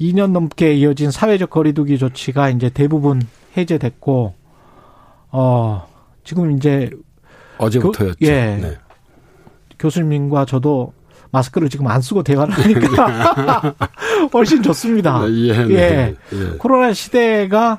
2년 넘게 이어진 사회적 거리두기 조치가 이제 대부분 해제됐고, 어, 지금 이제. 어제부터였죠. 교, 예. 네. 교수님과 저도 마스크를 지금 안 쓰고 대화를 하니까 훨씬 좋습니다. 예, 네, 예. 예. 코로나 시대가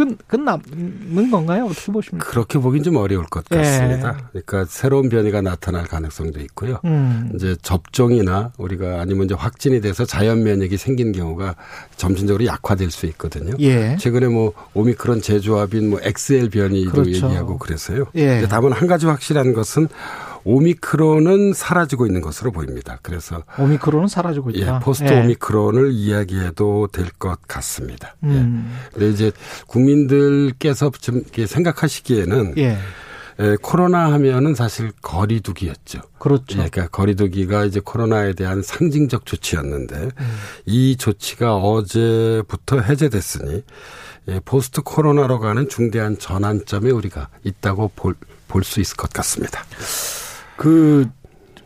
끝, 끝나는 건가요? 어떻게 보십니까? 그렇게 보긴 좀 어려울 것 예. 같습니다. 그러니까 새로운 변이가 나타날 가능성도 있고요. 음. 이제 접종이나 우리가 아니면 이제 확진이 돼서 자연 면역이 생긴 경우가 점진적으로 약화될 수 있거든요. 예. 최근에 뭐 오미크론 재조합인 뭐 XL 변이도 그렇죠. 얘기하고 그래서요. 예. 다만 한 가지 확실한 것은 오미크론은 사라지고 있는 것으로 보입니다. 그래서 오미크론은 사라지고 예, 있다. 포스트 예. 오미크론을 이야기해도 될 것 같습니다. 음. 예. 근데 이제 국민들께서 좀 이렇게 생각하시기에는 예. 에, 코로나 하면은 사실 거리두기였죠. 그렇죠. 예, 그러니까 거리두기가 이제 코로나에 대한 상징적 조치였는데 음. 이 조치가 어제부터 해제됐으니 예, 포스트 코로나로 가는 중대한 전환점에 우리가 있다고 볼볼수 있을 것 같습니다. 그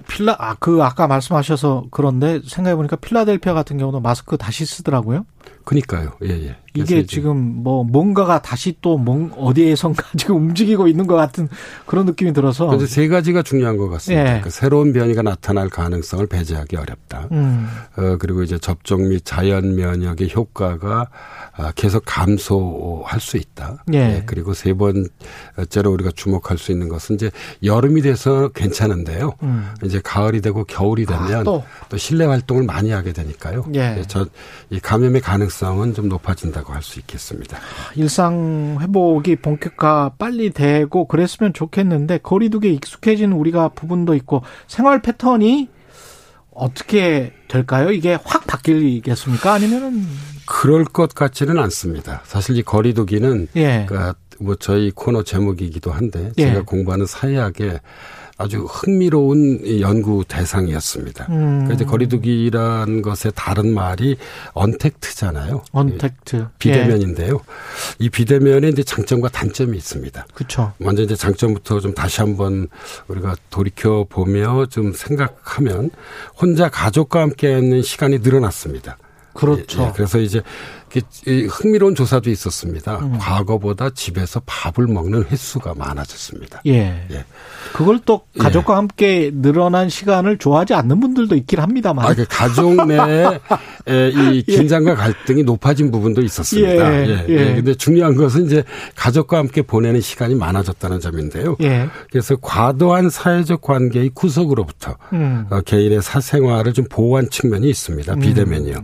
필라 아 그 아까 말씀하셔서 그런데 생각해 보니까 필라델피아 같은 경우도 마스크 다시 쓰더라고요. 그니까요. 예, 예. 이게 지금 뭐 뭔가가 다시 또뭔 어디에선가 지금 움직이고 있는 것 같은 그런 느낌이 들어서 그래서 세 가지가 중요한 것 같습니다. 예. 그러니까 새로운 변이가 나타날 가능성을 배제하기 어렵다. 음. 어, 그리고 이제 접종 및 자연 면역의 효과가 아, 계속 감소할 수 있다. 예. 그리고 세 번째로 우리가 주목할 수 있는 것은 이제 여름이 돼서 괜찮은데요. 음. 이제 가을이 되고 겨울이 되면 아, 또. 또. 실내 활동을 많이 하게 되니까요. 예. 저, 이 감염의 가 능성은 좀 높아진다고 할 수 있겠습니다. 일상 회복이 본격화 빨리 되고 그랬으면 좋겠는데 거리두기에 익숙해진 우리가 부분도 있고 생활 패턴이 어떻게 될까요? 이게 확 바뀌겠습니까? 아니면은 그럴 것 같지는 않습니다. 사실 이 거리두기는 예. 그러니까 뭐 저희 코너 제목이기도 한데 예. 제가 공부하는 사회학의 아주 흥미로운 이 연구 대상이었습니다. 음. 그러니까 이제 거리두기란 것의 다른 말이 언택트잖아요. 언택트 비대면인데요. 이 비대면에 이제 장점과 단점이 있습니다. 그렇죠. 먼저 이제 장점부터 좀 다시 한번 우리가 돌이켜 보며 좀 생각하면 혼자 가족과 함께 있는 시간이 늘어났습니다. 그렇죠. 예, 예. 그래서 이제 흥미로운 조사도 있었습니다. 음. 과거보다 집에서 밥을 먹는 횟수가 많아졌습니다. 예. 예. 그걸 또 가족과 함께 늘어난 시간을 좋아하지 않는 분들도 있긴 합니다만. 아, 그 가족 내에 에, 이 긴장과 갈등이 높아진 부분도 있었습니다. 예, 예, 예. 예. 근데 중요한 것은 이제 가족과 함께 보내는 시간이 많아졌다는 점인데요. 예. 그래서 과도한 사회적 관계의 구석으로부터 음. 어, 개인의 사생활을 좀 보호한 측면이 있습니다. 비대면이요.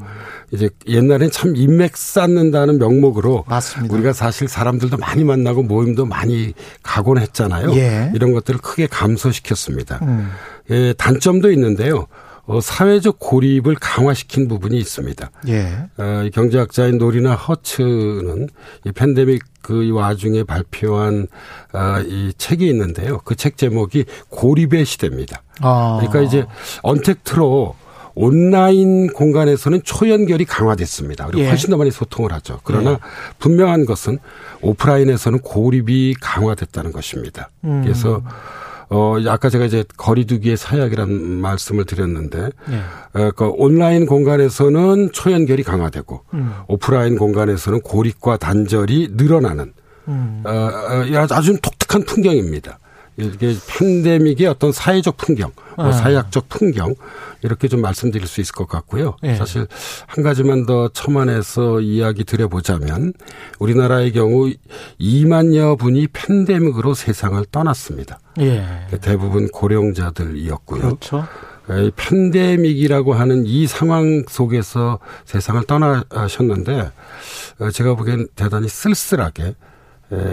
이제 옛날엔 참 인맥 쌓는다는 명목으로 맞습니다. 우리가 사실 사람들도 많이 만나고 모임도 많이 가곤 했잖아요. 예. 이런 것들을 크게 감소시켰습니다. 음. 예, 단점도 있는데요. 어, 사회적 고립을 강화시킨 부분이 있습니다. 예. 어, 이 경제학자인 노리나 허츠는 이 팬데믹 그 와중에 발표한 아, 이 책이 있는데요. 그 책 제목이 고립의 시대입니다. 아. 그러니까 이제 언택트로 온라인 공간에서는 초연결이 강화됐습니다. 그리고 예. 훨씬 더 많이 소통을 하죠. 그러나 분명한 것은 오프라인에서는 고립이 강화됐다는 것입니다. 음. 그래서 어 아까 제가 이제 거리두기의 사약이라는 말씀을 드렸는데 예. 어, 그 온라인 공간에서는 초연결이 강화되고 음. 오프라인 공간에서는 고립과 단절이 늘어나는 음. 어, 어, 아주 독특한 풍경입니다. 이게 팬데믹의 어떤 사회적 풍경, 뭐 아. 사회학적 풍경 이렇게 좀 말씀드릴 수 있을 것 같고요. 예. 사실 한 가지만 더 첨언해서 이야기 드려보자면 우리나라의 경우 2만여 분이 팬데믹으로 세상을 떠났습니다. 예. 대부분 고령자들이었고요. 그렇죠. 이 팬데믹이라고 하는 이 상황 속에서 세상을 떠나셨는데 어, 제가 보기엔 대단히 쓸쓸하게 에,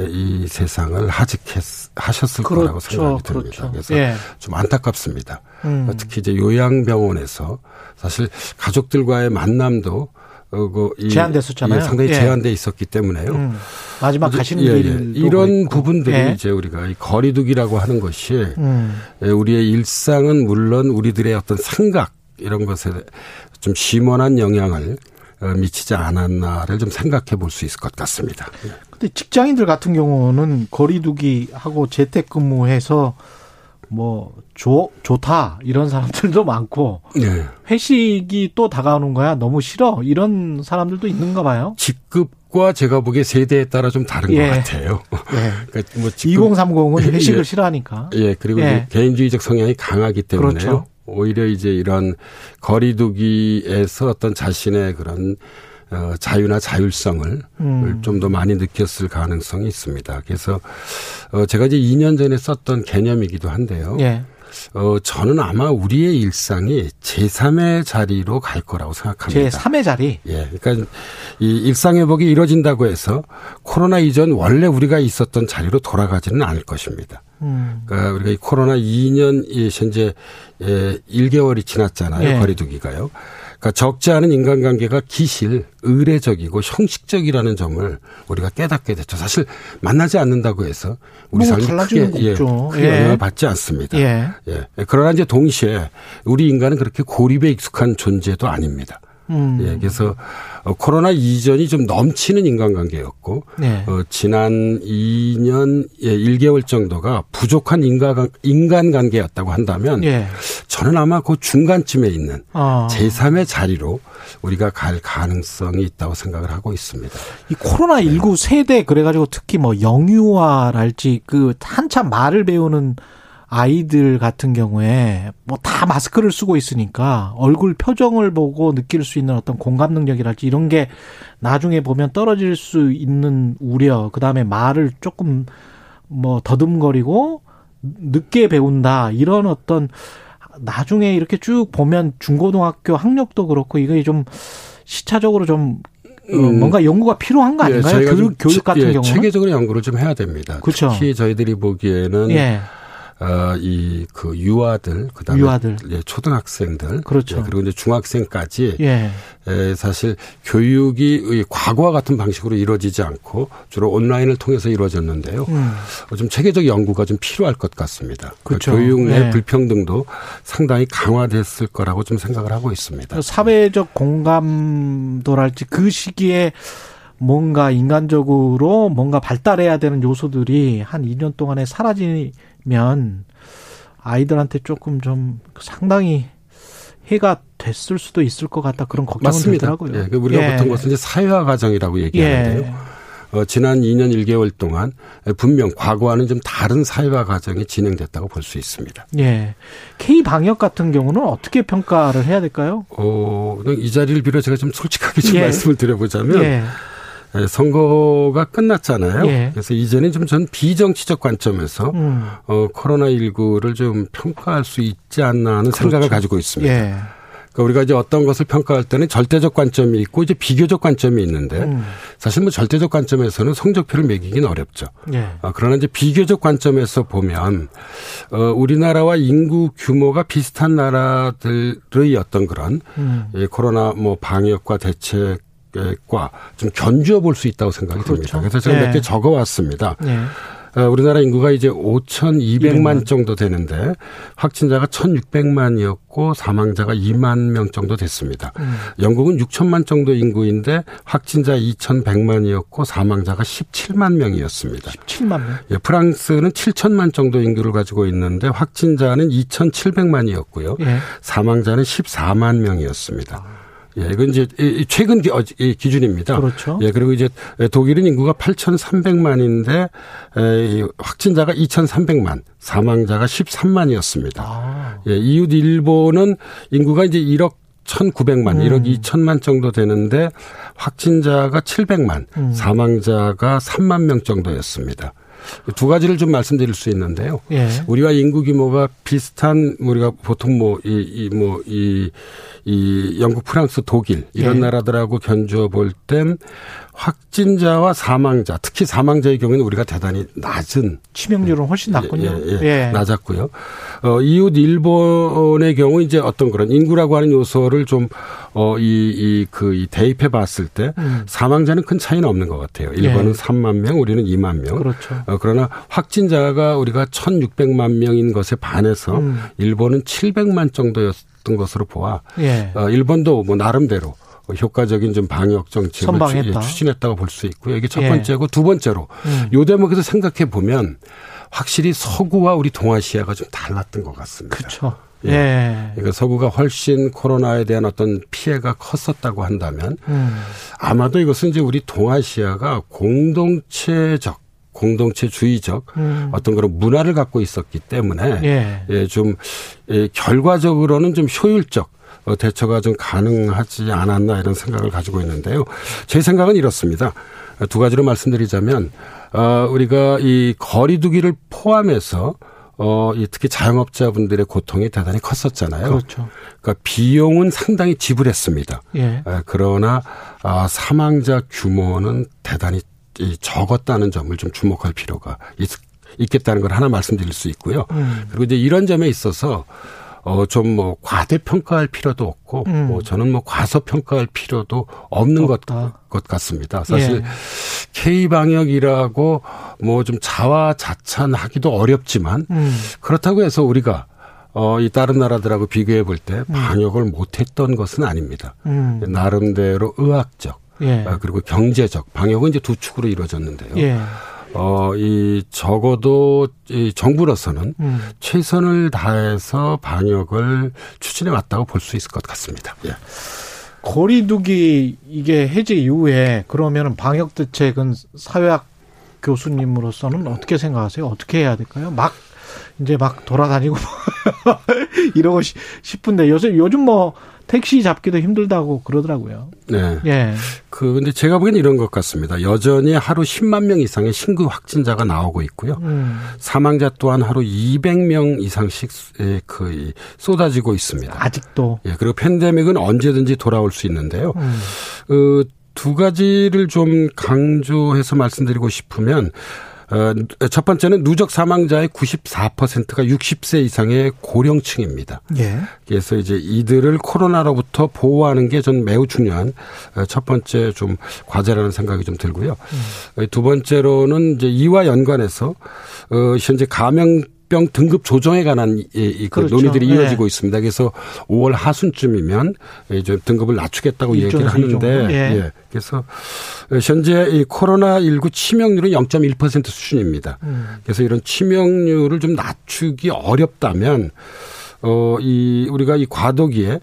이 세상을 하직하셨을 거라고 그렇죠. 생각이 듭니다. 그렇죠. 그래서 예. 좀 안타깝습니다. 음. 특히 이제 요양병원에서 사실 가족들과의 만남도 어, 그 이- 제한됐었잖아요. 예, 상당히 예. 제한돼 있었기 때문에요. 음. 마지막 가시는 예, 예. 길 이런 부분들이 예. 이제 우리가 이 거리두기라고 하는 것이 음. 예, 우리의 일상은 물론 우리들의 어떤 생각 이런 것에 좀 심원한 영향을 어, 미치지 않았나를 좀 생각해 볼 수 있을 것 같습니다. 근데 직장인들 같은 경우는 거리두기 하고 재택근무해서 뭐 좋, 좋다 이런 사람들도 많고 네. 회식이 또 다가오는 거야 너무 싫어 이런 사람들도 있는가 봐요. 직급과 제가 보기에 세대에 따라 좀 다른 예. 것 같아요. 예. 그러니까 뭐 직급 2030은 회식을 예. 싫어하니까. 예, 그리고 예. 개인주의적 성향이 강하기 때문에요. 그렇죠. 오히려 이제 이런 거리두기에서 어떤 자신의 그런 어, 자유나 자율성을 음. 좀더 많이 느꼈을 가능성이 있습니다. 그래서 어, 제가 이제 2년 전에 썼던 개념이기도 한데요. 예. 어, 저는 아마 우리의 일상이 제3의 자리로 갈 거라고 생각합니다. 제 3의 자리. 예, 그러니까 이 일상회복이 이루어진다고 해서 코로나 이전 원래 우리가 있었던 자리로 돌아가지는 않을 것입니다. 음. 그러니까 우리가 이 코로나 2년 이 현재 예 1개월이 지났잖아요. 예. 거리두기가요. 그러니까 적지 않은 인간관계가 기실, 의례적이고 형식적이라는 점을 우리가 깨닫게 됐죠. 사실 만나지 않는다고 해서 우리 뭐 삶이 크게, 예. 크게 예. 영향을 받지 않습니다. 예. 예. 그러나 이제 동시에 우리 인간은 그렇게 고립에 익숙한 존재도 아닙니다. 음. 예, 그래서 어, 코로나 이전이 좀 넘치는 인간관계였고 네. 어, 지난 2년 예, 1개월 정도가 부족한 인간 인간관계였다고 한다면 예. 저는 아마 그 중간쯤에 있는 아. 제3의 자리로 우리가 갈 가능성이 있다고 생각을 하고 있습니다. 이 코로나 19 세대 그래가지고 특히 뭐 영유아랄지 그 한참 말을 배우는 아이들 같은 경우에 뭐 다 마스크를 쓰고 있으니까 얼굴 표정을 보고 느낄 수 있는 어떤 공감 능력이랄지 이런 게 나중에 보면 떨어질 수 있는 우려 그 다음에 말을 조금 뭐 더듬거리고 늦게 배운다 이런 어떤 나중에 이렇게 쭉 보면 중고등학교 학력도 그렇고 이게 좀 시차적으로 좀 어, 음. 뭔가 연구가 필요한 거 아닌가요? 저희가 교육, 좀 교육 같은 예, 경우는 체계적으로 연구를 좀 해야 됩니다. 그렇죠. 특히 저희들이 보기에는 예, 어, 이그 유아들 그다음에 유아들. 예, 초등학생들 그렇죠. 예, 그리고 이제 중학생까지 예, 에, 사실 교육이 의 과거와 같은 방식으로 이루어지지 않고 주로 온라인을 통해서 이루어졌는데요. 음, 어, 좀 체계적 연구가 좀 필요할 것 같습니다. 그 그렇죠. 교육 내 네. 불평등도 상당히 강화됐을 거라고 좀 생각을 하고 있습니다. 사회적 공감도랄지 그 시기에 뭔가 인간적으로 뭔가 발달해야 되는 요소들이 한 2년 동안에 사라지면 아이들한테 조금 좀 상당히 해가 됐을 수도 있을 것 같다 그런 걱정은 맞습니다. 들더라고요. 예, 그 우리가 예. 보통 것은 이제 사회화 과정이라고 얘기하는데요. 예. 어, 지난 2년 1개월 동안 분명 과거와는 좀 다른 사회화 과정이 진행됐다고 볼 수 있습니다. 예. K 방역 같은 경우는 어떻게 평가를 해야 될까요? 어, 이 자리를 빌어 제가 좀 솔직하게 좀 예. 말씀을 드려보자면 예. 예, 선거가 끝났잖아요. 예. 그래서 이제는 좀 전 비정치적 관점에서 음. 어, 코로나19를 좀 평가할 수 있지 않나 하는 생각을 가지고 있습니다. 그렇죠. 예. 그러니까 우리가 이제 어떤 것을 평가할 때는 절대적 관점이 있고 이제 비교적 관점이 있는데 음. 사실 뭐 절대적 관점에서는 성적표를 매기긴 어렵죠. 예. 아, 그러나 이제 비교적 관점에서 보면 어, 우리나라와 인구 규모가 비슷한 나라들의 어떤 그런 음. 예, 코로나 뭐 방역과 대책 과 좀 견주어 볼 수 있다고 생각이 그렇죠. 듭니다. 그래서 제가 예. 몇개 적어 왔습니다. 예. 어, 우리나라 인구가 이제 5,200만 200만. 정도 되는데 확진자가 1,600만이었고 사망자가 2만 명 정도 됐습니다. 음. 영국은 6천만 정도 인구인데 확진자 2,100만이었고 사망자가 17만 명이었습니다. 7만 명. 예, 프랑스는 7천만 정도 인구를 가지고 있는데 확진자는 2,700만이었고요. 예. 사망자는 14만 명이었습니다. 예, 이건 이제 최근 기, 어, 이 기준입니다. 그렇죠. 예, 그리고 이제 독일은 인구가 8,300만인데 확진자가 2,300만, 사망자가 13만이었습니다. 아. 예, 이웃 일본은 인구가 이제 1억 1,900만, 음. 1억 2천만 정도 되는데 확진자가 700만, 음. 사망자가 3만 명 정도였습니다. 두 가지를 좀 말씀드릴 수 있는데요. 예. 우리와 인구 규모가 비슷한 우리가 보통 뭐 이 이 뭐 이 이 영국, 프랑스, 독일 이런 예. 나라들하고 견주어 볼 땐 확진자와 사망자, 특히 사망자의 경우에는 우리가 대단히 낮은 치명률은 훨씬 낮군요. 예, 예, 예. 낮았고요. 어, 이웃 일본의 경우 이제 어떤 그런 인구라고 하는 요소를 좀 어, 이, 이, 그, 이 대입해 봤을 때 음. 사망자는 큰 차이는 없는 것 같아요. 일본은 예. 3만 명, 우리는 2만 명. 그렇죠. 어, 그러나 확진자가 우리가 1,600만 명인 것에 반해서 음. 일본은 700만 정도였던 것으로 보아 예. 어, 일본도 뭐 나름대로 효과적인 좀 방역 정책을 선방했다. 추진했다고 볼 수 있고요. 이게 첫 예. 번째고 예. 두 번째로 음. 요 대목에서 생각해 보면 확실히 서구와 우리 동아시아가 좀 달랐던 것 같습니다. 그렇죠. 예. 예. 그러니까 서구가 훨씬 코로나에 대한 어떤 피해가 컸었다고 한다면 음. 아마도 이것은 이제 우리 동아시아가 공동체적 공동체주의적 음. 어떤 그런 문화를 갖고 있었기 때문에 예. 예, 좀 예, 결과적으로는 좀 효율적 어, 대처가 좀 가능하지 않았나 이런 생각을 가지고 있는데요. 제 생각은 이렇습니다. 두 가지로 말씀드리자면 어, 우리가 이 거리두기를 포함해서 어, 이 특히 자영업자분들의 고통이 대단히 컸었잖아요. 그렇죠. 그러니까 비용은 상당히 지불했습니다. 예. 그러나 아, 사망자 규모는 대단히 적었다는 점을 좀 주목할 필요가 있, 있겠다는 걸 하나 말씀드릴 수 있고요. 음. 그리고 이제 이런 점에 있어서 어, 좀 뭐 과대평가할 필요도 없고, 음. 뭐 저는 뭐 과소평가할 필요도 없는 것, 것 같습니다. 사실 예. K방역이라고 뭐 좀 자화자찬하기도 어렵지만, 음. 그렇다고 해서 우리가 어, 이 다른 나라들하고 비교해 볼때 음. 방역을 못했던 것은 아닙니다. 음. 나름대로 의학적, 예. 아, 그리고 경제적 방역은 이제 두 축으로 이루어졌는데요. 예. 어, 이 적어도 이 정부로서는 음. 최선을 다해서 방역을 추진해 왔다고 볼 수 있을 것 같습니다. 예. 거리두기 이게 해제 이후에 그러면은 방역 대책은 사회학 교수님으로서는 어떻게 생각하세요? 어떻게 해야 될까요? 막 이제 막 돌아다니고 이러고 싶은데 요새 요즘 뭐 택시 잡기도 힘들다고 그러더라고요. 네. 예. 그 근데 제가 보기엔 이런 것 같습니다. 여전히 하루 10만 명 이상의 신규 확진자가 나오고 있고요. 음. 사망자 또한 하루 200명 이상씩 그 쏟아지고 있습니다. 아직도. 예. 그리고 팬데믹은 언제든지 돌아올 수 있는데요. 음. 그 두 가지를 좀 강조해서 말씀드리고 싶으면 어, 첫 번째는 누적 사망자의 94%가 60세 이상의 고령층입니다. 예. 그래서 이제 이들을 코로나로부터 보호하는 게 전 매우 중요한 어, 첫 번째 좀 과제라는 생각이 좀 들고요. 음. 두 번째로는 이제 이와 연관해서 어, 현재 감염 병 등급 조정에 관한 이, 그 그렇죠. 논의들이 네. 이어지고 네. 있습니다. 그래서 5월 하순쯤이면 이제 등급을 낮추겠다고 얘기를 하는데 예. 예. 그래서 현재 이 코로나 19 치명률은 0.1% 수준입니다. 음. 그래서 이런 치명률을 좀 낮추기 어렵다면 어, 이, 우리가 이 과도기에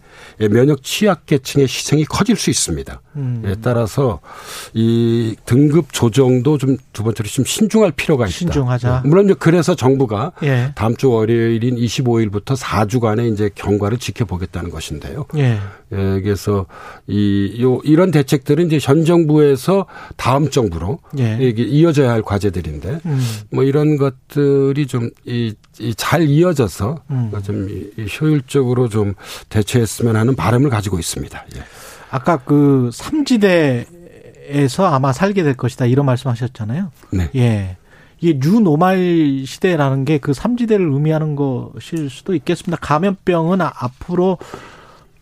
면역 취약계층의 희생이 커질 수 있습니다. 음. 예, 따라서 이 등급 조정도 좀 두 번째로 좀 신중할 필요가 있다. 신중하자. 예, 물론 그래서 정부가 예. 다음 주 월요일인 25일부터 4주간의 이제 경과를 지켜보겠다는 것인데요. 예. 예, 그래서 이, 요, 이런 대책들은 이제 현 정부에서 다음 정부로 예. 이게 이어져야 할 과제들인데 음. 뭐 이런 것들이 좀 이, 이잘 이어져서 음. 좀 효율적으로 좀 대처했으면 하는 바람을 가지고 있습니다. 예. 아까 그 삼지대에서 아마 살게 될 것이다 이런 말씀하셨잖아요. 네. 예. 이게 뉴노말 시대라는 게 그 삼지대를 의미하는 것일 수도 있겠습니다. 감염병은 앞으로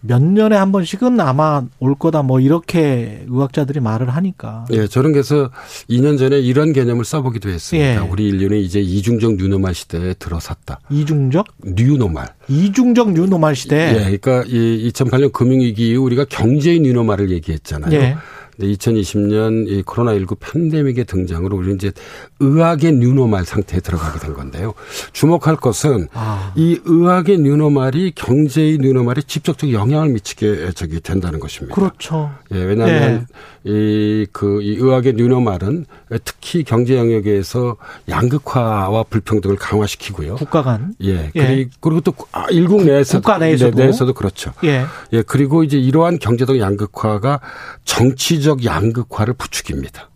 몇 년에 한 번씩은 아마 올 거다 뭐 이렇게 의학자들이 말을 하니까. 예, 저는 그래서 2년 전에 이런 개념을 써보기도 했습니다. 예. 우리 인류는 이제 이중적 뉴노말 시대에 들어섰다. 이중적? 뉴노말. 이중적 뉴노말 시대. 예, 그러니까 이 2008년 금융위기 이후 우리가 경제의 뉴노말을 얘기했잖아요. 예. 2020년 이 코로나19 팬데믹의 등장으로 우리는 이제 의학의 뉴노말 상태에 들어가게 된 건데요. 주목할 것은 아. 이 의학의 뉴노말이 경제의 뉴노말에 직접적 영향을 미치게 저기 된다는 것입니다. 그렇죠. 예, 왜냐하면 네. 이그 이 의학의 뉴노말은 특히 경제 영역에서 양극화와 불평등을 강화시키고요. 국가 간. 예. 예. 그리고 또 아, 일국 내에서 국가 내에서도, 네, 내에서도 그렇죠. 예. 예. 그리고 이제 이러한 경제적 양극화가 정치적 양극화를 부추깁니다.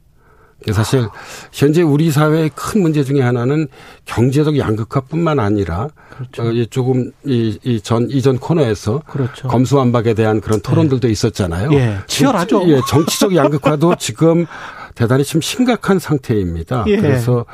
사실 현재 우리 사회의 큰 문제 중에 하나는 경제적 양극화뿐만 아니라 그렇죠. 어, 조금 이, 이전 이전 코너에서 그렇죠. 검수완박에 대한 그런 토론들도 네. 있었잖아요. 예, 치열하죠. 정, 예, 정치적 양극화도 지금 대단히 좀 심각한 상태입니다. 예. 그래서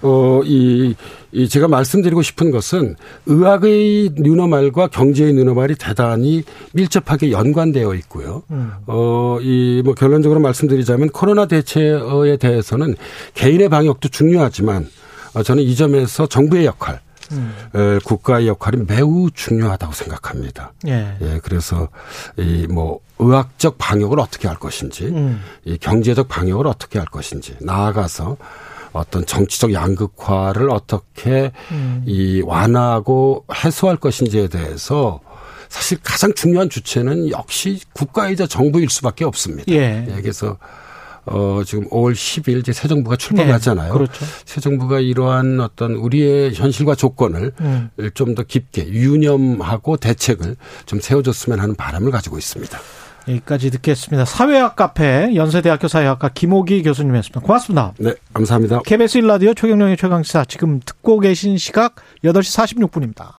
어, 이, 이 제가 말씀드리고 싶은 것은 의학의 뉴노말과 경제의 뉴노말이 대단히 밀접하게 연관되어 있고요. 음. 어, 이 뭐 결론적으로 말씀드리자면 코로나 대처에 대해서는 개인의 방역도 중요하지만 어, 저는 이 점에서 정부의 역할 음. 국가의 역할이 매우 중요하다고 생각합니다. 예. 예 그래서 이 뭐 의학적 방역을 어떻게 할 것인지, 음. 이 경제적 방역을 어떻게 할 것인지 나아가서 어떤 정치적 양극화를 어떻게 음. 이 완화하고 해소할 것인지에 대해서 사실 가장 중요한 주체는 역시 국가이자 정부일 수밖에 없습니다. 예. 예 그래서 어, 지금 5월 10일 이제 새 정부가 출범하잖아요. 네, 그렇죠. 새 정부가 이러한 어떤 우리의 현실과 조건을 음. 좀더 깊게 유념하고 대책을 좀 세워줬으면 하는 바람을 가지고 있습니다. 여기까지 듣겠습니다. 사회학 카페 연세대학교 사회학과 김호기 교수님이었습니다. 고맙습니다. 네, 감사합니다. KBS 1라디오 최경령의 최강시사 지금 듣고 계신 시각 8시 46분입니다.